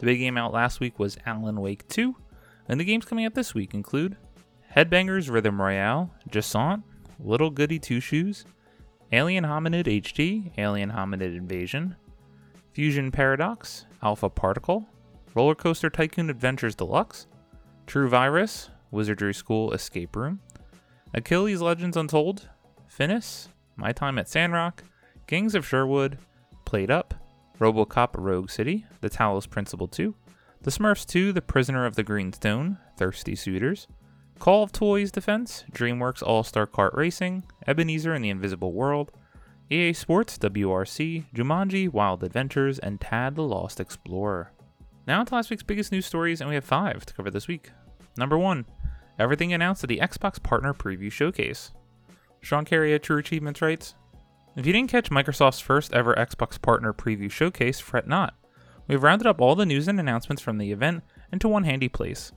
The big game out last week was Alan Wake 2, and the games coming out this week include Headbangers Rhythm Royale, Jusant, Little Goody Two Shoes, Alien Hominid HD, Alien Hominid Invasion, Fusion Paradox, Alpha Particle, Roller Coaster Tycoon Adventures Deluxe, True Virus, Wizardry School Escape Room, Achilles Legends Untold, Finis, My Time at Sandrock, Gangs of Sherwood, Played Up, Robocop Rogue City, The Talos Principle 2, The Smurfs 2, The Prisoner of the Green Stone, Thirsty Suitors, Call of Toys Defense, DreamWorks All Star Kart Racing, Ebenezer and the Invisible World, EA Sports WRC, Jumanji Wild Adventures, and Tad the Lost Explorer. Now to last week's biggest news stories, and we have five to cover this week. Number one, everything announced at the Xbox Partner Preview Showcase. Sean Carey at True Achievements writes, if you didn't catch Microsoft's first ever Xbox Partner Preview Showcase, fret not. We've rounded up all the news and announcements from the event into one handy place.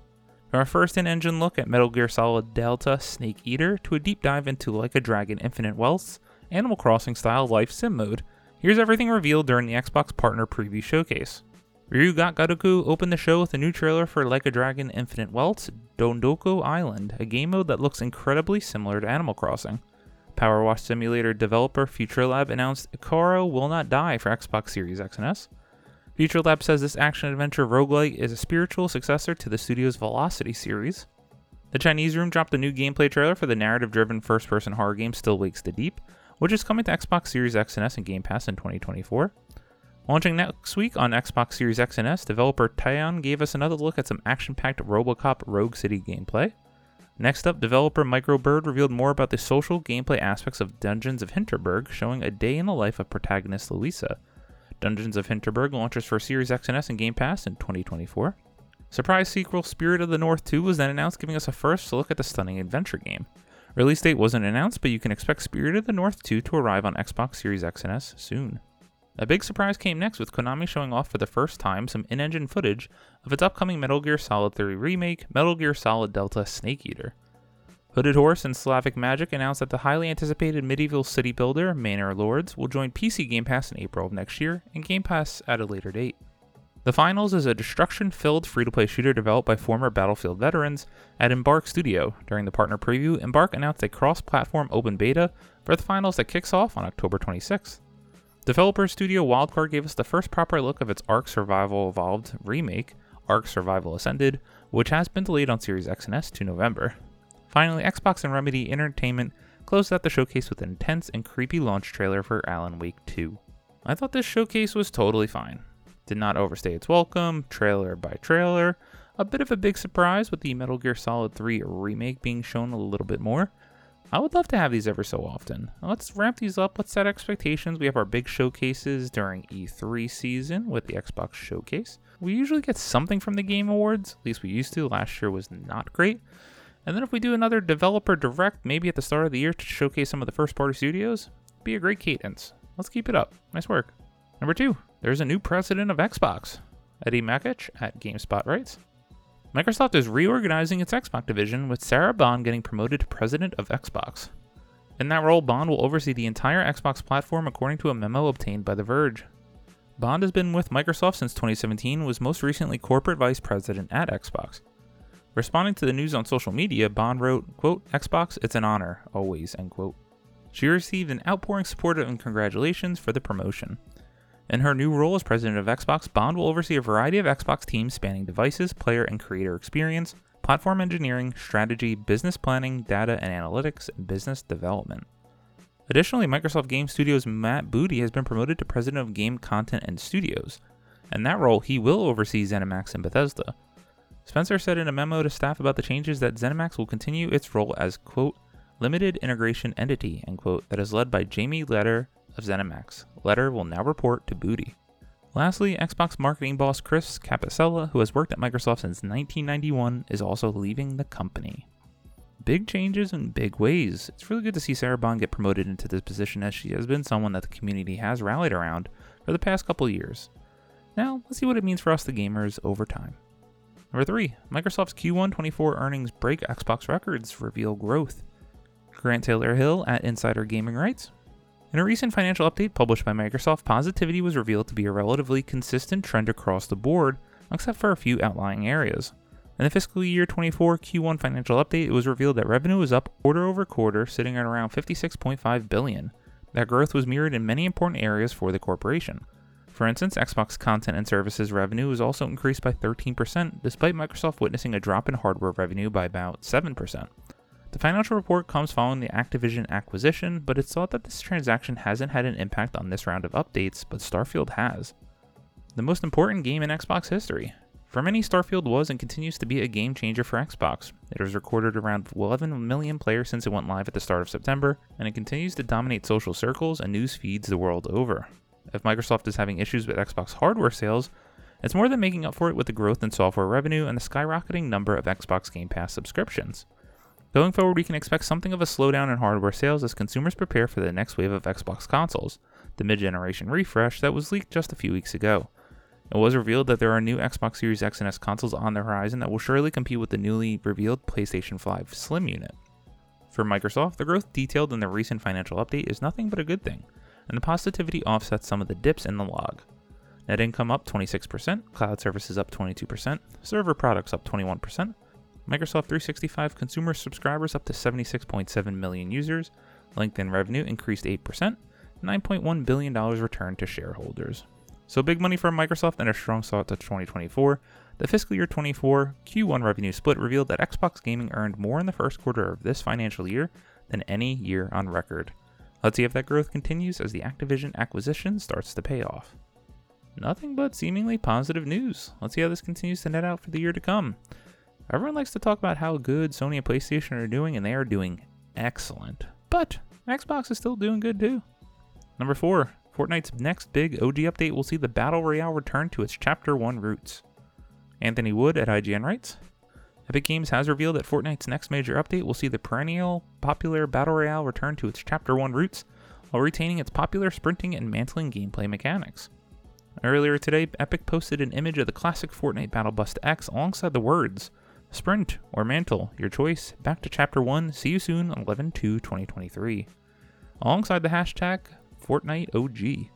From our first in engine look at Metal Gear Solid Delta Snake Eater to a deep dive into Like a Dragon Infinite Wealth's Animal Crossing style life sim mode, here's everything revealed during the Xbox Partner Preview Showcase. Ryu Ga Gotoku opened the show with a new trailer for Like a Dragon Infinite Wealth's Dondoko Island, a game mode that looks incredibly similar to Animal Crossing. Power Wash Simulator developer FutureLab announced Ikaru will not die for Xbox Series X and S. FutureLab says this action adventure roguelike is a spiritual successor to the studio's Velocity series. The Chinese Room dropped a new gameplay trailer for the narrative driven first person horror game Still Wakes the Deep, which is coming to Xbox Series X and S and Game Pass in 2024. Launching next week on Xbox Series X and S, developer Teyon gave us another look at some action packed Robocop Rogue City gameplay. Next up, developer Microbird revealed more about the social gameplay aspects of Dungeons of Hinterberg, showing a day in the life of protagonist Louisa. Dungeons of Hinterberg launches for Series X and S and Game Pass in 2024. Surprise sequel Spirit of the North 2 was then announced, giving us a first look at the stunning adventure game. Release date wasn't announced, but you can expect Spirit of the North 2 to arrive on Xbox Series X and S soon. A big surprise came next with Konami showing off for the first time some in engine footage of its upcoming Metal Gear Solid 3 remake, Metal Gear Solid Delta Snake Eater. Hooded Horse and Slavic Magic announced that the highly anticipated medieval city builder, Manor Lords, will join PC Game Pass in April of next year and Game Pass at a later date. The Finals is a destruction filled free to play shooter developed by former Battlefield veterans at Embark Studio. During the partner preview, Embark announced a cross platform open beta for the finals that kicks off on October 26th. Developer studio Wildcard gave us the first proper look of its Ark Survival Evolved remake, Ark Survival Ascended, which has been delayed on Series X and S to November. Finally, Xbox and Remedy Entertainment closed out the showcase with an intense and creepy launch trailer for Alan Wake 2. I thought this showcase was totally fine. Did not overstay its welcome, trailer by trailer. A bit of a big surprise with the Metal Gear Solid 3 remake being shown a little bit more. I would love to have these ever so often. Let's ramp these up. Let's set expectations. We have our big showcases during E3 season with the Xbox Showcase. We usually get something from the Game Awards, at least we used to. Last year was not great. And then if we do another developer direct, maybe at the start of the year to showcase some of the first party studios, be a great cadence. Let's keep it up. Nice work. Number two, there's a new president of Xbox. Eddie Makuch at GameSpot writes Microsoft is reorganizing its Xbox division, with Sarah Bond getting promoted to president of Xbox. In that role, Bond will oversee the entire Xbox platform, according to a memo obtained by The Verge. Bond has been with Microsoft since 2017, was most recently corporate vice president at Xbox. Responding to the news on social media, Bond wrote, quote, Xbox, it's an honor, always, end quote. She received an outpouring support and congratulations for the promotion. In her new role as president of Xbox, Bond will oversee a variety of Xbox teams spanning devices, player and creator experience, platform engineering, strategy, business planning, data and analytics, and business development. Additionally, Microsoft Game Studios' Matt Booty has been promoted to president of game content and studios. In that role, he will oversee ZeniMax and Bethesda. Spencer said in a memo to staff about the changes that ZeniMax will continue its role as, quote, limited integration entity, end quote, that is led by Jamie Leder of ZeniMax. Leder will now report to Booty. Lastly, Xbox marketing boss Chris Capossela, who has worked at Microsoft since 1991, is also leaving the company. Big changes in big ways. It's really good to see Sarah Bond get promoted into this position as she has been someone that the community has rallied around for the past couple years. Now, let's see what it means for us, the gamers, over time. Number 3. Microsoft's Q1 24 earnings break Xbox records, reveal growth. Grant Taylor Hill at Insider Gaming writes In a recent financial update published by Microsoft, positivity was revealed to be a relatively consistent trend across the board, except for a few outlying areas. In the fiscal year 24 Q1 financial update, it was revealed that revenue was up quarter over quarter, sitting at around 56.5 billion. That growth was mirrored in many important areas for the corporation. For instance, Xbox content and services revenue was also increased by 13%, despite Microsoft witnessing a drop in hardware revenue by about 7%. The financial report comes following the Activision acquisition, but it's thought that this transaction hasn't had an impact on this round of updates, but Starfield has. The most important game in Xbox history. For many, Starfield was and continues to be a game changer for Xbox. It has recorded around 11 million players since it went live at the start of September, and it continues to dominate social circles and news feeds the world over. If Microsoft is having issues with Xbox hardware sales, it's more than making up for it with the growth in software revenue and the skyrocketing number of Xbox Game Pass subscriptions. Going forward, we can expect something of a slowdown in hardware sales as consumers prepare for the next wave of Xbox consoles, the mid generation refresh that was leaked just a few weeks ago. It was revealed that there are new Xbox Series X and S consoles on the horizon that will surely compete with the newly revealed PlayStation 5 Slim unit. For Microsoft, the growth detailed in the recent financial update is nothing but a good thing, and the positivity offsets some of the dips in the log. Net income up 26%, cloud services up 22%, server products up 21%, Microsoft 365 consumer subscribers up to 76.7 million users. LinkedIn revenue increased 8%. $9.1 billion returned to shareholders. So big money from Microsoft and a strong start to 2024. The fiscal year 24 Q1 revenue split revealed that Xbox Gaming earned more in the first quarter of this financial year than any year on record. Let's see if that growth continues as the Activision acquisition starts to pay off. Nothing but seemingly positive news. Let's see how this continues to net out for the year to come. Everyone likes to talk about how good Sony and PlayStation are doing, and they are doing excellent. But Xbox is still doing good too. Number 4. Fortnite's next big OG update will see the Battle Royale return to its Chapter 1 roots. Anthony Wood at IGN writes Epic Games has revealed that Fortnite's next major update will see the perennial popular Battle Royale return to its Chapter 1 roots while retaining its popular sprinting and mantling gameplay mechanics. Earlier today, Epic posted an image of the classic Fortnite Battle Bus X alongside the words, Sprint or Mantle, your choice. Back to Chapter 1. See you soon, 11 2 2023. Alongside the hashtag FortniteOG.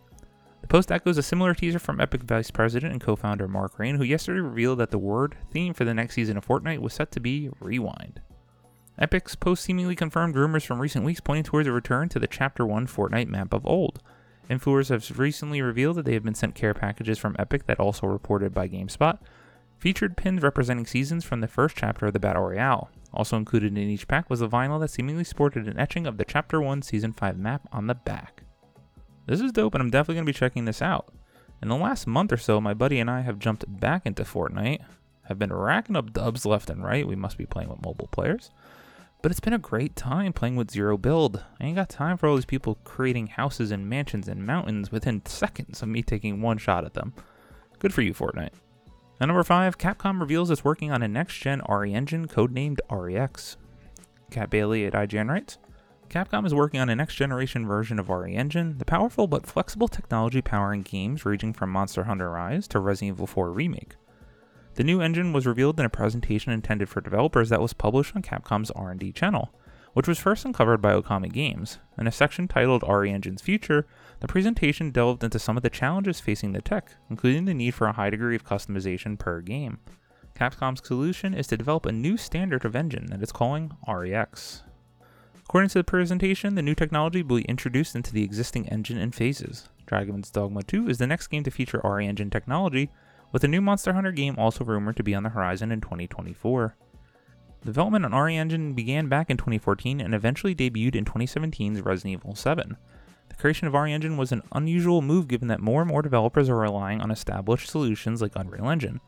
The post echoes a similar teaser from Epic Vice President and co founder Mark Rein, who yesterday revealed that the word theme for the next season of Fortnite was set to be Rewind. Epic's post seemingly confirmed rumors from recent weeks pointing towards a return to the Chapter 1 Fortnite map of old. Influencers have recently revealed that they have been sent care packages from Epic that also reported by GameSpot, featured pins representing seasons from the first chapter of the Battle Royale. Also included in each pack was a vinyl that seemingly sported an etching of the Chapter 1 Season 5 map on the back. This is dope, and I'm definitely going to be checking this out. In the last month or so, my buddy and I have jumped back into Fortnite, have been racking up dubs left and right. We must be playing with mobile players. But it's been a great time playing with Zero Build. I ain't got time for all these people creating houses and mansions and mountains within seconds of me taking one shot at them. Good for you, Fortnite. And number 5, Capcom reveals it's working on a next gen RE engine codenamed REX. Kat Bailey at IGN writes Capcom is working on a next generation version of RE Engine, the powerful but flexible technology powering games ranging from Monster Hunter Rise to Resident Evil 4 Remake. The new engine was revealed in a presentation intended for developers that was published on Capcom's R&D channel, which was first uncovered by Okami Games. In a section titled RE Engine's Future, the presentation delved into some of the challenges facing the tech, including the need for a high degree of customization per game. Capcom's solution is to develop a new standard of engine that it's calling REX. According to the presentation, the new technology will be introduced into the existing engine in phases. Dragon's Dogma 2 is the next game to feature RE engine technology, with a new Monster Hunter game also rumored to be on the horizon in 2024. Development on RE Engine began back in 2014 and eventually debuted in 2017's Resident Evil 7. The creation of RE Engine was an unusual move given that more and more developers are relying on established solutions like Unreal Engine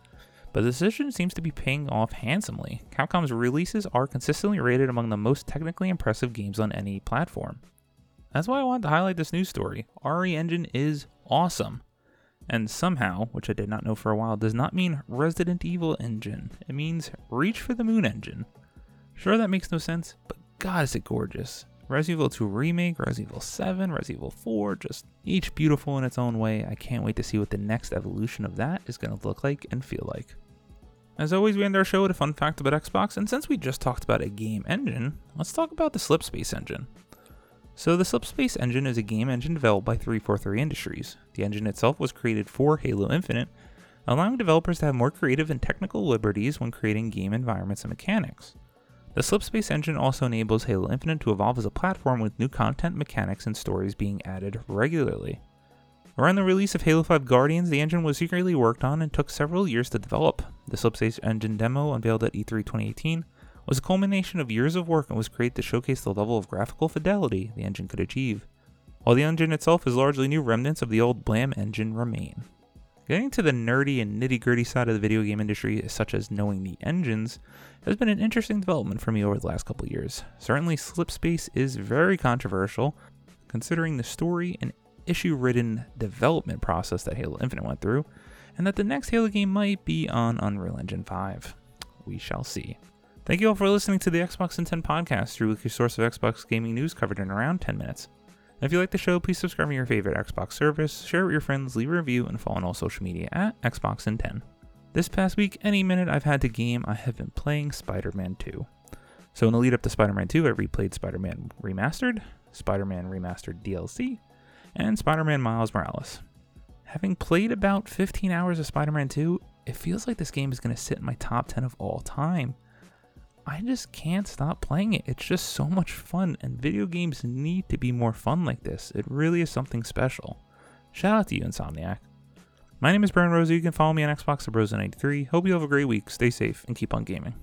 but the decision seems to be paying off handsomely. Capcom's releases are consistently rated among the most technically impressive games on any platform. That's why I wanted to highlight this news story. RE Engine is awesome. And somehow, which I did not know for a while, does not mean Resident Evil engine. It means Reach for the Moon engine. Sure, that makes no sense, but God, is it gorgeous. Resident Evil 2 Remake, Resident Evil 7, Resident Evil 4, just each beautiful in its own way. I can't wait to see what the next evolution of that is going to look like and feel like. As always, we end our show with a fun fact about Xbox, and since we just talked about a game engine, let's talk about the Slipspace engine. So, the Slipspace engine is a game engine developed by 343 Industries. The engine itself was created for Halo Infinite, allowing developers to have more creative and technical liberties when creating game environments and mechanics. The Slipspace engine also enables Halo Infinite to evolve as a platform with new content, mechanics, and stories being added regularly. Around the release of Halo 5 Guardians, the engine was secretly worked on and took several years to develop. The Slipspace engine demo unveiled at E3 2018 was a culmination of years of work and was created to showcase the level of graphical fidelity the engine could achieve. While the engine itself is largely new, remnants of the old Blam engine remain. Getting to the nerdy and nitty gritty side of the video game industry, such as knowing the engines, has been an interesting development for me over the last couple years. Certainly, Slipspace is very controversial, considering the story and issue ridden development process that Halo Infinite went through, and that the next Halo game might be on Unreal Engine 5. We shall see. Thank you all for listening to the Xbox in 10 podcast, your weekly source of Xbox gaming news covered in around 10 minutes. If you like the show, please subscribe to your favorite Xbox service, share it with your friends, leave a review, and follow on all social media at Xbox in 10. This past week, any minute I've had to game, I have been playing Spider Man 2. So, in the lead up to Spider Man 2, I replayed Spider Man Remastered, Spider Man Remastered DLC, and Spider Man Miles Morales. Having played about 15 hours of Spider Man 2, it feels like this game is going to sit in my top 10 of all time. I just can't stop playing it. It's just so much fun, and video games need to be more fun like this. It really is something special. Shout out to you, Insomniac. My name is Brian Rosa. You can follow me on Xbox at Rosa93. Hope you have a great week. Stay safe and keep on gaming.